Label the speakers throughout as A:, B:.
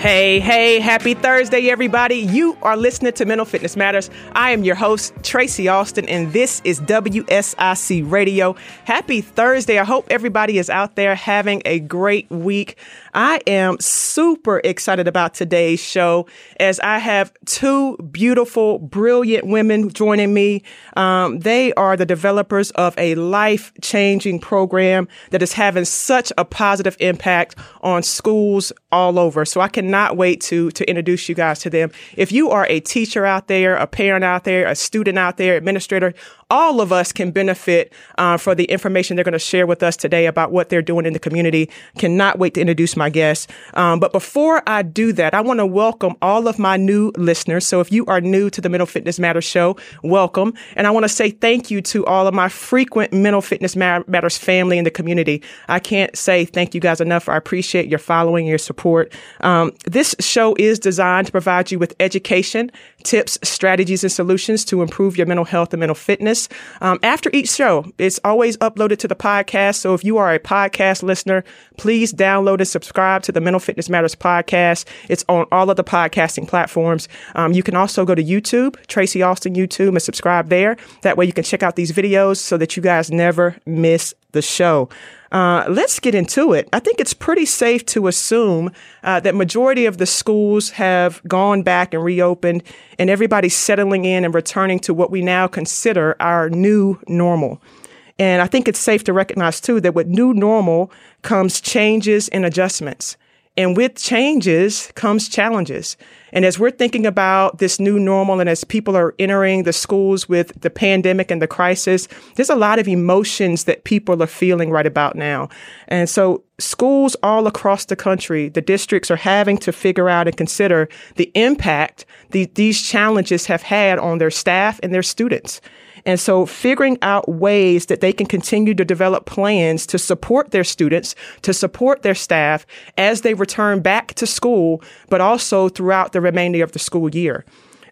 A: Hey, hey, happy Thursday, everybody. You are listening to Mental Fitness Matters. I am your host, Tracy Austin, and this is WSIC Radio. Happy Thursday. I hope everybody is out there having a great week. I am super excited about today's show as I have two beautiful, brilliant women joining me. Um, they are the developers of a life changing program that is having such a positive impact on schools all over. So I cannot wait to, to introduce you guys to them. If you are a teacher out there, a parent out there, a student out there, administrator, all of us can benefit uh, for the information they're going to share with us today about what they're doing in the community. Cannot wait to introduce my guests. Um, but before I do that, I want to welcome all of my new listeners. So if you are new to the Mental Fitness Matters show, welcome. And I want to say thank you to all of my frequent Mental Fitness Matters family in the community. I can't say thank you guys enough. I appreciate your following, your support. Um, this show is designed to provide you with education, tips, strategies, and solutions to improve your mental health and mental fitness. Um, after each show, it's always uploaded to the podcast. So if you are a podcast listener, please download and subscribe to the Mental Fitness Matters podcast. It's on all of the podcasting platforms. Um, you can also go to YouTube, Tracy Austin YouTube, and subscribe there. That way you can check out these videos so that you guys never miss the show. Uh, let's get into it. I think it's pretty safe to assume uh, that majority of the schools have gone back and reopened, and everybody's settling in and returning to what we now consider our new normal. And I think it's safe to recognize too that with new normal comes changes and adjustments. And with changes comes challenges. And as we're thinking about this new normal and as people are entering the schools with the pandemic and the crisis, there's a lot of emotions that people are feeling right about now. And so schools all across the country, the districts are having to figure out and consider the impact the, these challenges have had on their staff and their students. And so figuring out ways that they can continue to develop plans to support their students, to support their staff as they return back to school, but also throughout the remainder of the school year.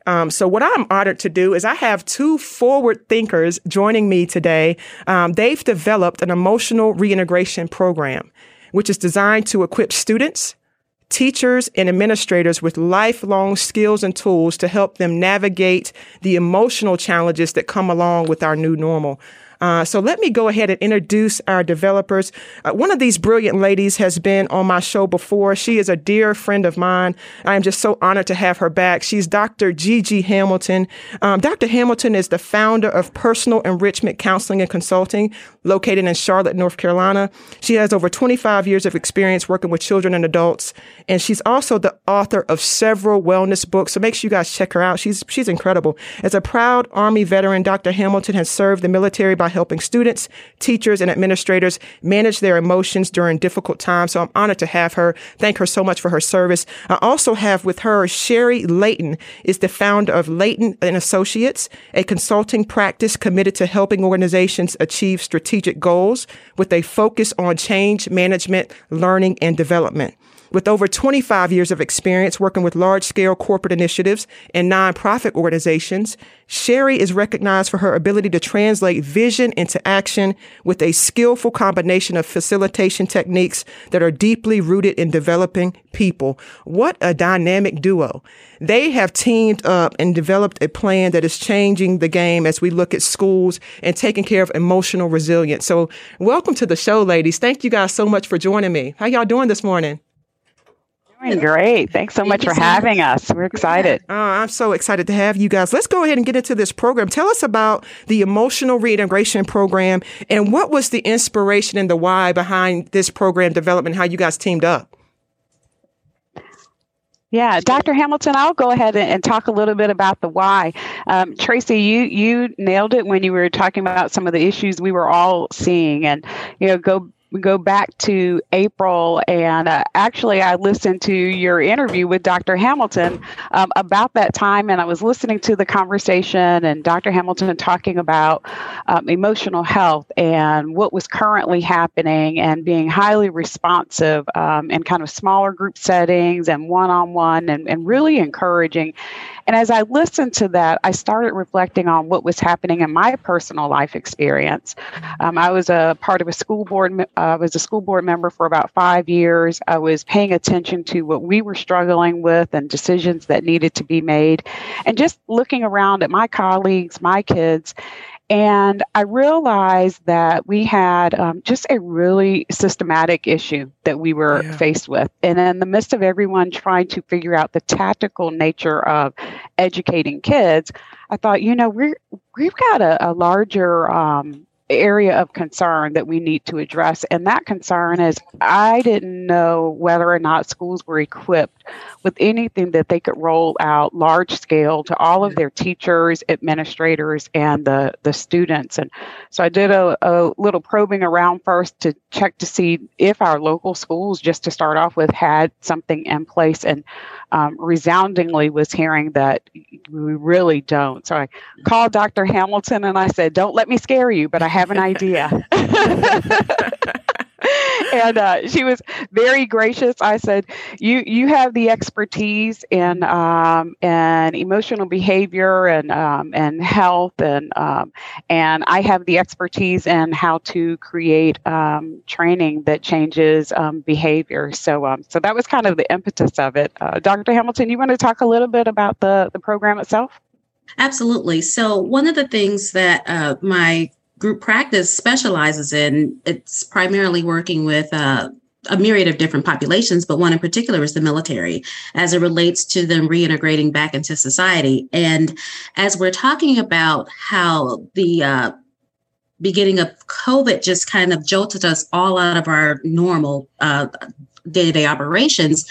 A: Um, so what I'm honored to do is I have two forward thinkers joining me today. Um, they've developed an emotional reintegration program, which is designed to equip students teachers and administrators with lifelong skills and tools to help them navigate the emotional challenges that come along with our new normal. Uh, so let me go ahead and introduce our developers. Uh, one of these brilliant ladies has been on my show before. She is a dear friend of mine. I am just so honored to have her back. She's Dr. Gigi Hamilton. Um, Dr. Hamilton is the founder of Personal Enrichment Counseling and Consulting, located in Charlotte, North Carolina. She has over 25 years of experience working with children and adults, and she's also the author of several wellness books. So make sure you guys check her out. She's she's incredible. As a proud Army veteran, Dr. Hamilton has served the military by helping students, teachers, and administrators manage their emotions during difficult times. So I'm honored to have her. Thank her so much for her service. I also have with her Sherry Latten is the founder of Latten and Associates, a consulting practice committed to helping organizations achieve strategic goals with a focus on change management, learning, and development. With over 25 years of experience working with large scale corporate initiatives and nonprofit organizations, Sherry is recognized for her ability to translate vision into action with a skillful combination of facilitation techniques that are deeply rooted in developing people. What a dynamic duo. They have teamed up and developed a plan that is changing the game as we look at schools and taking care of emotional resilience. So welcome to the show, ladies. Thank you guys so much for joining me. How y'all doing this morning?
B: Doing great. Thanks so much for having us. We're excited.
A: Oh, I'm so excited to have you guys. Let's go ahead and get into this program. Tell us about the emotional reintegration program and what was the inspiration and the why behind this program development, how you guys teamed up.
B: Yeah, Dr. Hamilton, I'll go ahead and, talk a little bit about the why. Um, Tracy, you you nailed it when you were talking about some of the issues we were all seeing, and you know, go we go back to April, and uh, actually, I listened to your interview with Dr. Hamilton um, about that time, and I was listening to the conversation, and Dr. Hamilton talking about um, emotional health and what was currently happening, and being highly responsive um, in kind of smaller group settings and one on one, and really encouraging. And as I listened to that, I started reflecting on what was happening in my personal life experience. Um, I was a part of a school board. Uh, I was a school board member for about five years. I was paying attention to what we were struggling with and decisions that needed to be made, and just looking around at my colleagues, my kids, and I realized that we had um, just a really systematic issue that we were yeah. faced with. And in the midst of everyone trying to figure out the tactical nature of educating kids, I thought, you know, we're, we've got a, a larger um, area of concern that we need to address. And that concern is I didn't know whether or not schools were equipped with anything that they could roll out large scale to all of their teachers, administrators, and the, the students. And so I did a, a little probing around first to check to see if our local schools, just to start off with, had something in place. And um, resoundingly was hearing that we really don't. So I called Dr. Hamilton and I said, Don't let me scare you, but I have an idea. and uh, she was very gracious. I said, "You you have the expertise in um, in emotional behavior and um, and health, and um, and I have the expertise in how to create um, training that changes um, behavior." So um, so that was kind of the impetus of it. Uh, Dr. Hamilton, you want to talk a little bit about the the program itself?
C: Absolutely. So, one of the things that uh, my group practice specializes in. It's primarily working with uh, a myriad of different populations, but one in particular is the military as it relates to them reintegrating back into society. And as we're talking about how the uh, beginning of COVID just kind of jolted us all out of our normal day to day operations,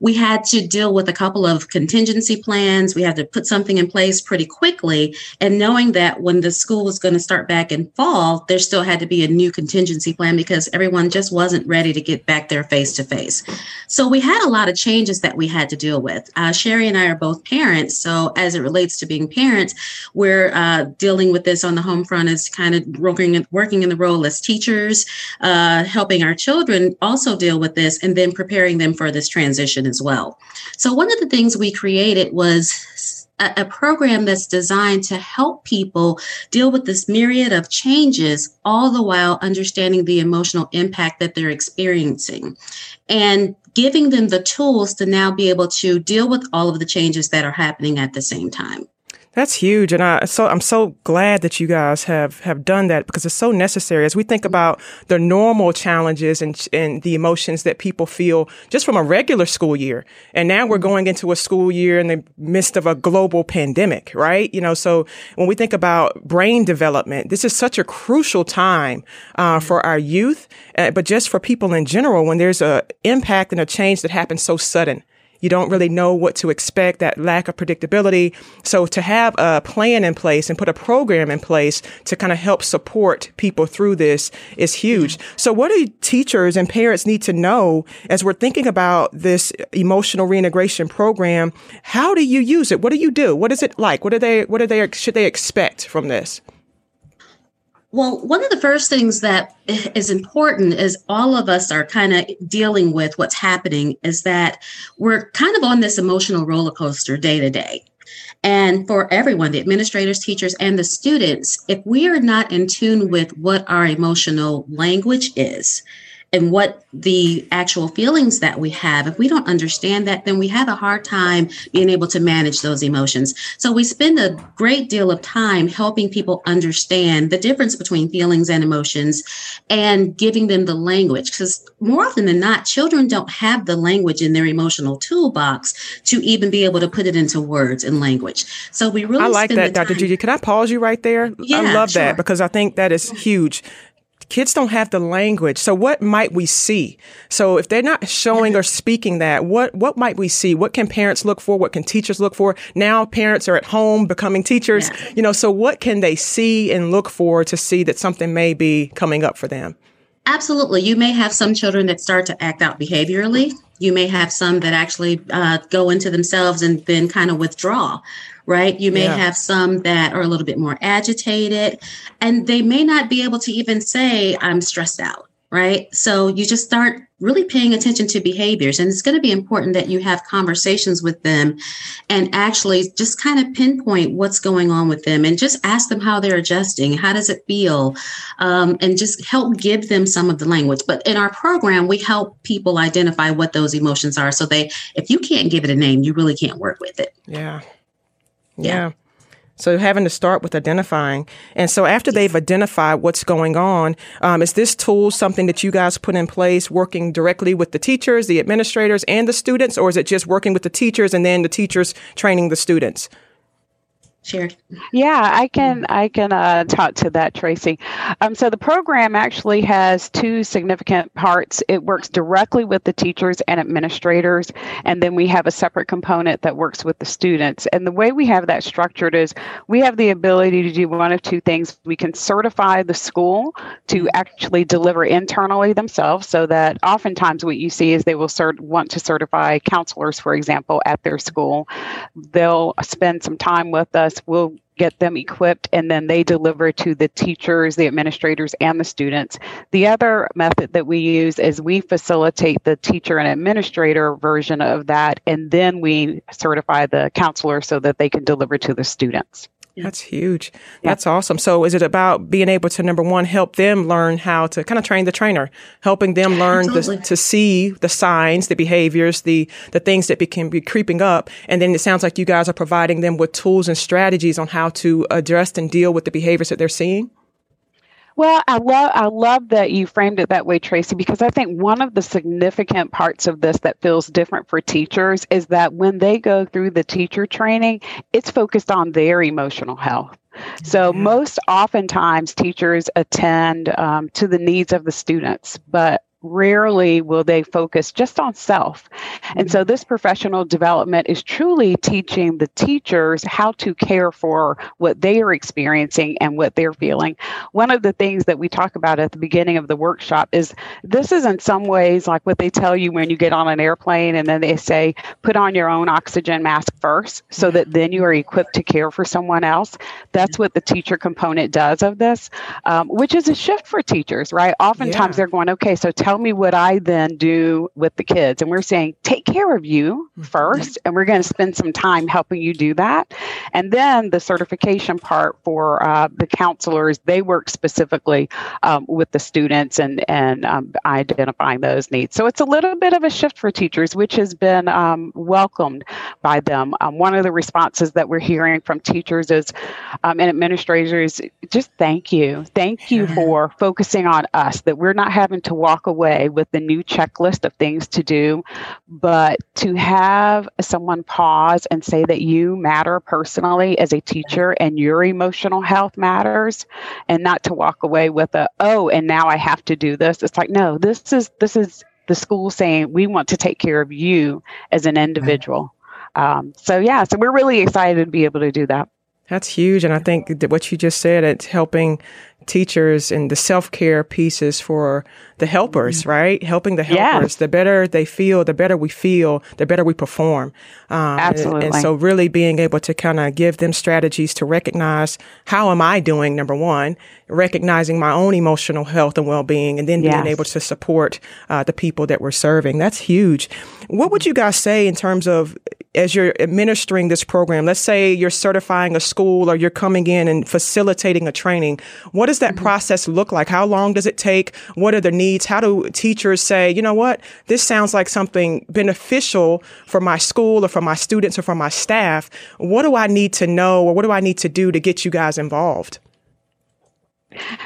C: we had to deal with a couple of contingency plans. We had to put something in place pretty quickly. And knowing that when the school was going to start back in fall, there still had to be a new contingency plan because everyone just wasn't ready to get back there face to face. So we had a lot of changes that we had to deal with. Uh, Sherry and I are both parents. So as it relates to being parents, we're uh, dealing with this on the home front as kind of working, working in the role as teachers, uh, helping our children also deal with this and then preparing them for this transition as well. So, one of the things we created was a, a program that's designed to help people deal with this myriad of changes, all the while understanding the emotional impact that they're experiencing and giving them the tools to now be able to deal with all of the changes that are happening at the same time.
A: That's huge, and I so I'm so glad that you guys have have done that because it's so necessary as we think about the normal challenges and and the emotions that people feel just from a regular school year, and now we're going into a school year in the midst of a global pandemic, right? You know, so when we think about brain development, this is such a crucial time uh, for our youth, uh, but just for people in general when there's a impact and a change that happens so sudden. You don't really know what to expect, that lack of predictability. So to have a plan in place and put a program in place to kind of help support people through this is huge. So what do teachers and parents need to know as we're thinking about this emotional reintegration program? How do you use it? What do you do? What is it like? What are they, what are they, should they expect from this?
C: Well, one of the first things that is important is all of us are kind of dealing with what's happening is that we're kind of on this emotional roller coaster day to day. And for everyone, the administrators, teachers, and the students, if we are not in tune with what our emotional language is, and what the actual feelings that we have. If we don't understand that, then we have a hard time being able to manage those emotions. So we spend a great deal of time helping people understand the difference between feelings and emotions and giving them the language. Because more often than not, children don't have the language in their emotional toolbox to even be able to put it into words and language. So we really
A: I like that, Dr. Gigi. Can I pause you right there?
C: Yeah,
A: I love
C: sure.
A: that because I think that is huge kids don't have the language. So what might we see? So if they're not showing or speaking that, what, what might we see? What can parents look for? What can teachers look for? Now parents are at home becoming teachers, yeah. you know, so what can they see and look for to see that something may be coming up for them?
C: Absolutely. You may have some children that start to act out behaviorally. You may have some that actually uh, go into themselves and then kind of withdraw, right? You may yeah. have some that are a little bit more agitated and they may not be able to even say, I'm stressed out right? So you just start really paying attention to behaviors. And it's going to be important that you have conversations with them and actually just kind of pinpoint what's going on with them and just ask them how they're adjusting. How does it feel? Um, and just help give them some of the language. But in our program, we help people identify what those emotions are. So they, if you can't give it a name, you really can't work with it.
A: Yeah. Yeah. yeah. So having to start with identifying. And so after they've identified what's going on, um, is this tool something that you guys put in place working directly with the teachers, the administrators, and the students, or is it just working with the teachers and then the teachers training the students?
C: Sure.
B: Yeah, I can I can uh, talk to that, Tracy. Um, so the program actually has two significant parts. It works directly with the teachers and administrators, and then we have a separate component that works with the students. And the way we have that structured is we have the ability to do one of two things. We can certify the school to actually deliver internally themselves, so that oftentimes what you see is they will cert- want to certify counselors, for example, at their school. They'll spend some time with us we'll get them equipped and then they deliver to the teachers, the administrators, and the students. The other method that we use is we facilitate the teacher and administrator version of that, and then we certify the counselor so that they can deliver to the students.
A: That's huge. That's awesome. So is it about being able to number one help them learn how to kind of train the trainer, helping them learn the, to see the signs, the behaviors, the the things that be, can be creeping up, and then it sounds like you guys are providing them with tools and strategies on how to address and deal with the behaviors that they're seeing.
B: Well, I love I love that you framed it that way, Tracy, because I think one of the significant parts of this that feels different for teachers is that when they go through the teacher training, it's focused on their emotional health. So most oftentimes teachers attend um, to the needs of the students, but rarely will they focus just on self. And so this professional development is truly teaching the teachers how to care for what they are experiencing and what they're feeling. One of the things that we talk about at the beginning of the workshop is this is in some ways like what they tell you when you get on an airplane and then they say put on your own oxygen mask first so that then you are equipped to care for someone else. That's what the teacher component does of this, um, which is a shift for teachers, right? Oftentimes yeah. they're going, okay, so tell me what I then do with the kids. And we're saying, take care of you mm-hmm. first, and we're going to spend some time helping you do that. And then the certification part for uh, the counselors, they work specifically um, with the students and, and um, identifying those needs. So it's a little bit of a shift for teachers, which has been um, welcomed by them. Um, one of the responses that we're hearing from teachers is um, and administrators just thank you. Thank you for focusing on us, that we're not having to walk away away with the new checklist of things to do, but to have someone pause and say that you matter personally as a teacher and your emotional health matters and not to walk away with a oh and now I have to do this. It's like no, this is this is the school saying we want to take care of you as an individual. Um, so yeah, so we're really excited to be able to do that.
A: That's huge. And I think that what you just said, it's helping teachers and the self care pieces for the helpers, mm-hmm. right? Helping the helpers. Yes. The better they feel, the better we feel, the better we perform.
B: Um, Absolutely.
A: And, and, so really being able to kind of give them strategies to recognize how am I doing, number one, recognizing my own emotional health and well being, and then yes. being able to support uh, the people that we're serving. That's huge. What would you guys say in terms of as you're administering this program? Let's say you're certifying a school or you're coming in and facilitating a training. What does that mm-hmm. process look like? How long does it take? What are the needs? How do teachers say, you know what, this sounds like something beneficial for my school or for my students or for my staff? What do I need to know or what do I need to do to get you guys involved?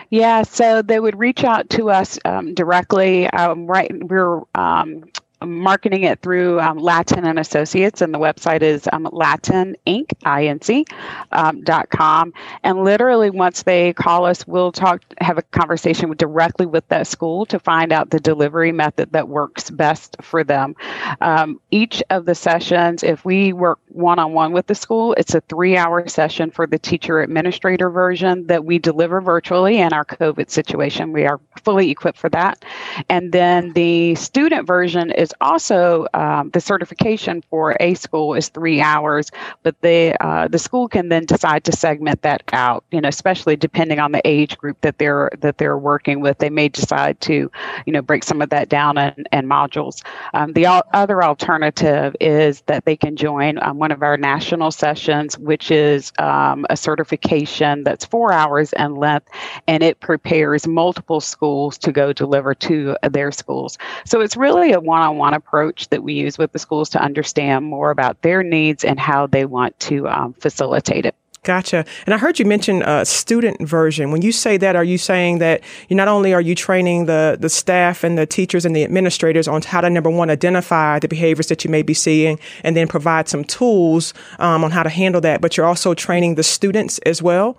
B: Yeah, so they would reach out to us um, directly. Um, right, we're um, marketing it through um, Latten and Associates, and the website is um, Latten Inc. Inc. Um, dot com. And literally, once they call us, we'll talk, have a conversation with, directly with that school to find out the delivery method that works best for them. Um, each of the sessions, if we work one on one with the school, it's a three-hour session for the teacher administrator version that we deliver virtually in our COVID situation. We are fully equipped for that, and then the student version is also um, the certification for a school is three hours, but the uh, the school can then decide to segment that out. You know, especially depending on the age group that they're that they're working with, they may decide to, you know, break some of that down in, in modules. Um, the al- other alternative is that they can join um, one of our national sessions, which is um, a certification that's four hours in length, and it prepares multiple schools to go deliver to their schools. So it's really a one on one approach that we use with the schools to understand more about their needs and how they want to um, facilitate it.
A: Gotcha. And I heard you mention a student version. When you say that, are you saying that you not only are you training the the staff and the teachers and the administrators on how to number one identify the behaviors that you may be seeing, and then provide some tools um, on how to handle that, but you're also training the students as well?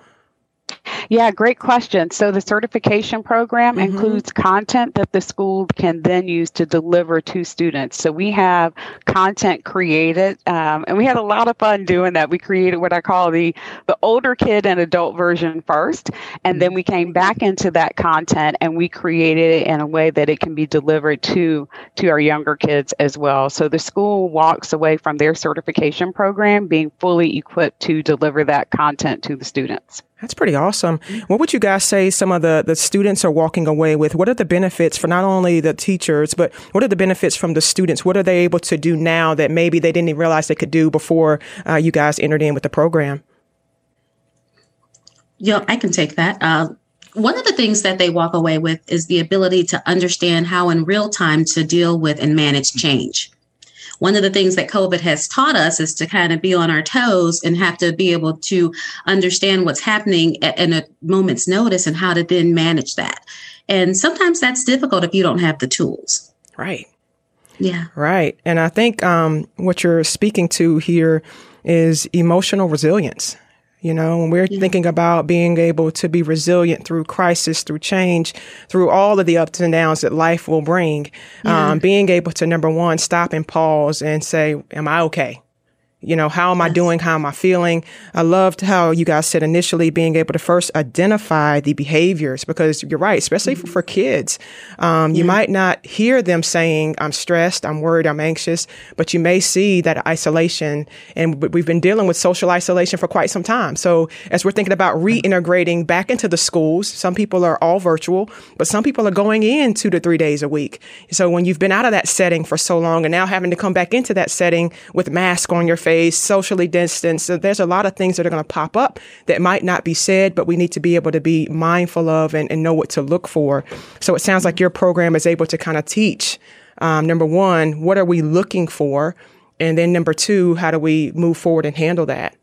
B: Yeah, great question. So the certification program mm-hmm. includes content that the school can then use to deliver to students. So we have content created, um, and we had a lot of fun doing that. We created what I call the the older kid and adult version first, and then we came back into that content and we created it in a way that it can be delivered to to our younger kids as well. So the school walks away from their certification program being fully equipped to deliver that content to the students.
A: That's pretty awesome. What would you guys say some of the, the students are walking away with? What are the benefits for not only the teachers, but what are the benefits from the students? What are they able to do now that maybe they didn't even realize they could do before uh, you guys entered in with the program?
C: Yeah, I can take that. Uh, one of the things that they walk away with is the ability to understand how in real time to deal with and manage change one of the things that COVID has taught us is to kind of be on our toes and have to be able to understand what's happening in a moment's notice and how to then manage that. And sometimes that's difficult if you don't have the tools.
A: Right.
C: Yeah.
A: Right. And I think um, what you're speaking to here is emotional resilience. You know, when we're yeah. thinking about being able to be resilient through crisis, through change, through all of the ups and downs that life will bring, yeah. um, being able to number one, stop and pause and say, am I okay? You know, how am I doing? How am I feeling? I loved how you guys said initially being able to first identify the behaviors because you're right, especially mm-hmm. for, for, kids. Um, yeah. You might not hear them saying, I'm stressed, I'm worried, I'm anxious, but you may see that isolation. And we've been dealing with social isolation for quite some time. So as we're thinking about reintegrating back into the schools, some people are all virtual, but some people are going in two to three days a week. So when you've been out of that setting for so long and now having to come back into that setting with mask on your face, face, socially distanced. So there's a lot of things that are going to pop up that might not be said, but we need to be able to be mindful of and, and know what to look for. So it sounds like your program is able to kind of teach um, number one, what are we looking for? And then number two, how do we move forward and handle that?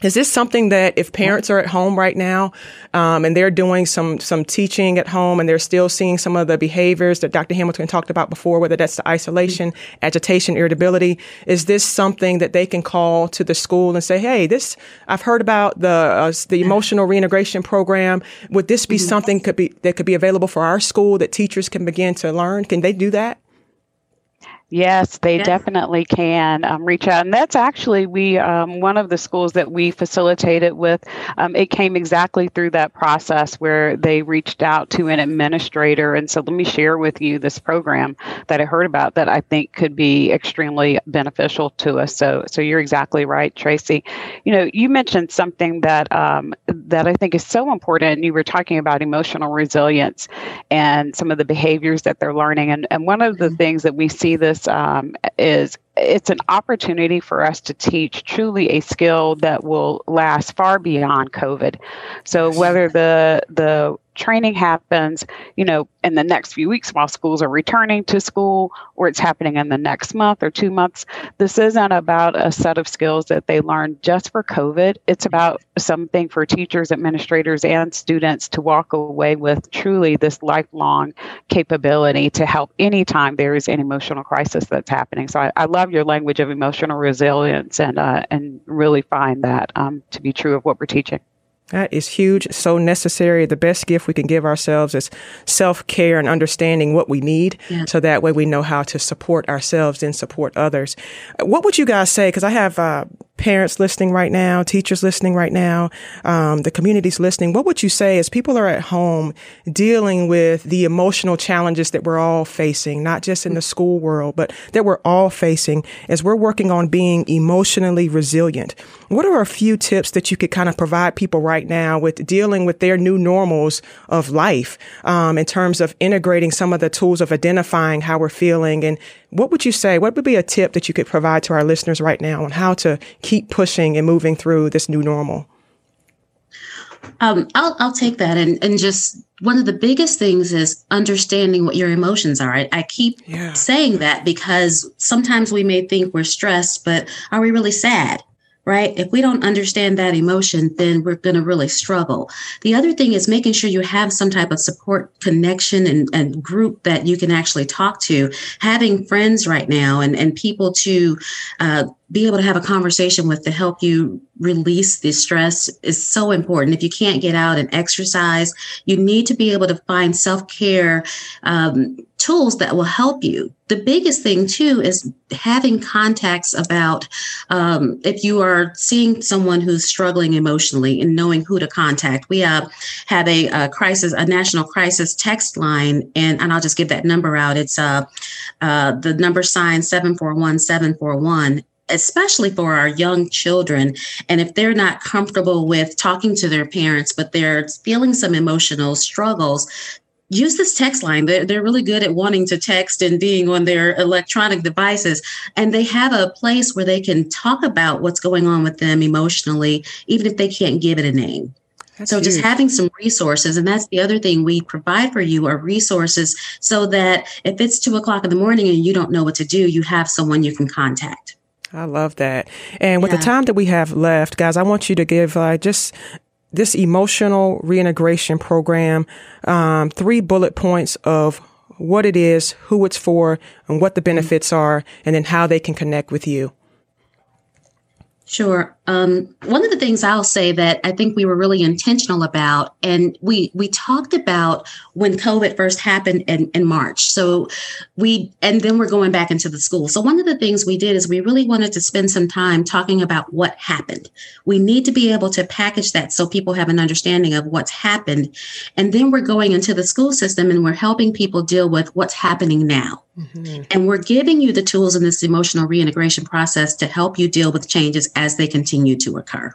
A: Is this something that if parents are at home right now um, and they're doing some some teaching at home and they're still seeing some of the behaviors that Dr. Hamilton talked about before, whether that's the isolation, agitation, irritability, is this something that they can call to the school and say, "Hey, this I've heard about the uh, the emotional reintegration program. Would this be mm-hmm. something could be that could be available for our school that teachers can begin to learn? Can they do that?"
B: Yes, they definitely can um, reach out, and that's actually we um, one of the schools that we facilitated with. Um, it came exactly through that process where they reached out to an administrator, and so let me share with you this program that I heard about that I think could be extremely beneficial to us. So, so you're exactly right, Tracy. You know, you mentioned something that um, that I think is so important. You were talking about emotional resilience and some of the behaviors that they're learning, and and one of the mm-hmm. things that we see this um, is it's an opportunity for us to teach truly a skill that will last far beyond COVID. So whether the the training happens, you know, in the next few weeks while schools are returning to school, or it's happening in the next month or two months. This isn't about a set of skills that they learned just for COVID. It's about something for teachers, administrators, and students to walk away with truly this lifelong capability to help anytime there is an emotional crisis that's happening. So I, I love your language of emotional resilience and uh, and really find that um, to be true of what we're teaching.
A: That is huge, so necessary. The best gift we can give ourselves is self care and understanding what we need. Yeah. So that way we know how to support ourselves and support others. What would you guys say? Because I have uh, parents listening right now, teachers listening right now, um, the community's listening. What would you say as people are at home dealing with the emotional challenges that we're all facing, not just in the school world, but that we're all facing as we're working on being emotionally resilient? What are a few tips that you could kind of provide people right now with dealing with their new normals of life um, in terms of integrating some of the tools of identifying how we're feeling? And what would you say? What would be a tip that you could provide to our listeners right now on how to keep pushing and moving through this new normal?
C: Um, I'll I'll take that and and just one of the biggest things is understanding what your emotions are. I, I keep yeah. saying that because sometimes we may think we're stressed, but are we really sad? Right? If we don't understand that emotion, then we're going to really struggle. The other thing is making sure you have some type of support connection and, and group that you can actually talk to. Having friends right now and, and people to uh, be able to have a conversation with to help you release the stress is so important. If you can't get out and exercise, you need to be able to find self care um, tools that will help you. The biggest thing, too, is having contacts about um, if you are seeing someone who's struggling emotionally and knowing who to contact. We uh, have a, a, crisis, a national crisis text line, and, and I'll just give that number out. It's uh, uh, the number sign 741 741 especially for our young children. And if they're not comfortable with talking to their parents, but they're feeling some emotional struggles, use this text line. They're, they're really good at wanting to text and being on their electronic devices. And they have a place where they can talk about what's going on with them emotionally, even if they can't give it a name. That's so huge. just having some resources, and that's the other thing we provide for you are resources so that if it's two o'clock in the morning and you don't know what to do, you have someone you can contact.
A: I love that. And with yeah. the time that we have left, guys, I want you to give uh, just this emotional reintegration program, um, three bullet points of what it is, who it's for, and what the benefits are, and then how they can connect with you.
C: Sure. Um, one of the things I'll say that I think we were really intentional about, and we we talked about when COVID first happened in, in March. So we and then we're going back into the school. So one of the things we did is we really wanted to spend some time talking about what happened. We need to be able to package that so people have an understanding of what's happened. And then we're going into the school system and we're helping people deal with what's happening now. Mm-hmm. And we're giving you the tools in this emotional reintegration process to help you deal with changes as they continue to occur.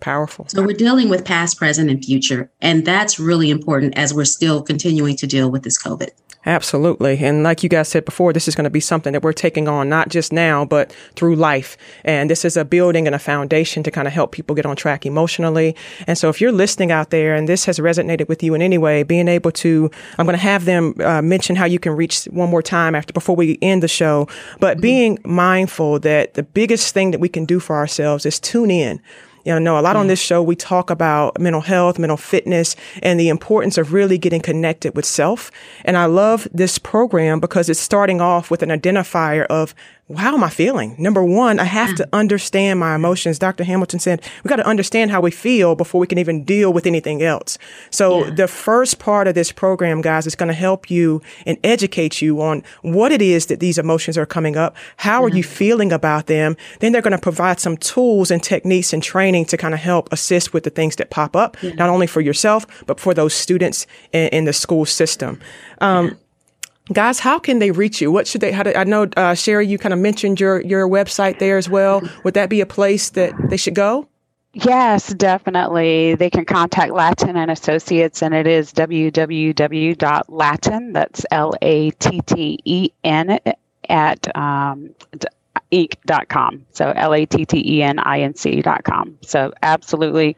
A: Powerful.
C: So we're dealing with past, present, and future. And that's really important as we're still continuing to deal with this COVID.
A: Absolutely. And like you guys said before, this is going to be something that we're taking on not just now, but through life. And this is a building and a foundation to kind of help people get on track emotionally. And so if you're listening out there and this has resonated with you in any way, being able to, I'm going to have them uh, mention how you can reach one more time after before we end the show, but mm-hmm. being mindful that the biggest thing that we can do for ourselves is tune in you know, a lot on mm. this show, we talk about mental health, mental fitness, and the importance of really getting connected with self. And I love this program because it's starting off with an identifier of how am I feeling? Number one, I have to understand my emotions. Dr. Hamilton said we got to understand how we feel before we can even deal with anything else. So yeah. the first part of this program, guys, is going to help you and educate you on what it is that these emotions are coming up. How are you mm-hmm. feeling about them? Then they're going to provide some tools and techniques and training to kind of help assist with the things that pop up, yeah. not only for yourself, but for those students in, in the school system. Um, yeah guys how can they reach you? What should they how do, i know uh, sherry you kind of mentioned your your website there as well. Would that be a place that they should go?
B: Yes definitely. They can contact Latten and associates and it is www.latten that's l-a-t-t-e-n at um, Inc.com. So L A T T E N I N C.com. So absolutely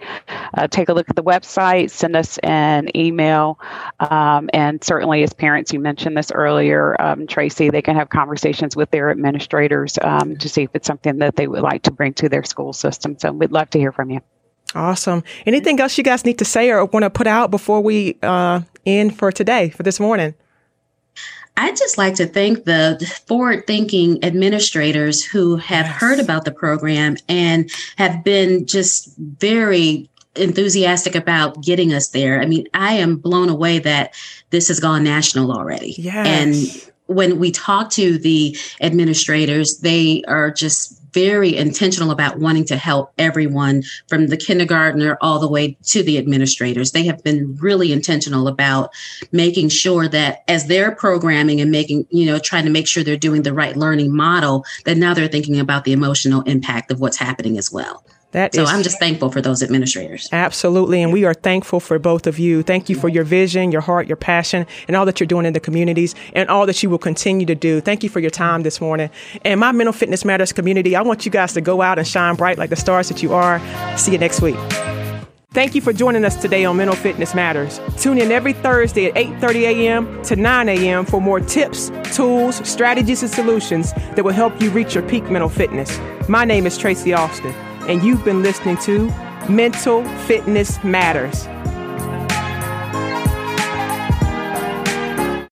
B: uh, take a look at the website, send us an email. Um, and certainly, as parents, you mentioned this earlier, um, Tracy, they can have conversations with their administrators um, to see if it's something that they would like to bring to their school system. So we'd love to hear from you.
A: Awesome. Anything else you guys need to say or want to put out before we uh, end for today, for this morning?
C: I'd just like to thank the forward thinking administrators who have yes. heard about the program and have been just very enthusiastic about getting us there. I mean, I am blown away that this has gone national already.
A: Yes.
C: And when we talk to the administrators, they are just very intentional about wanting to help everyone from the kindergartner all the way to the administrators. They have been really intentional about making sure that as they're programming and making, you know, trying to make sure they're doing the right learning model, that now they're thinking about the emotional impact of what's happening as well. That so is, I'm just thankful for those administrators.
A: Absolutely. And we are thankful for both of you. Thank you for your vision, your heart, your passion, and all that you're doing in the communities and all that you will continue to do. Thank you for your time this morning. And my Mental Fitness Matters community, I want you guys to go out and shine bright like the stars that you are. See you next week. Thank you for joining us today on Mental Fitness Matters. Tune in every Thursday at 8:30 a.m. to 9 a.m. for more tips, tools, strategies, and solutions that will help you reach your peak mental fitness. My name is Tracy Austin and you've been listening to Mental Fitness Matters.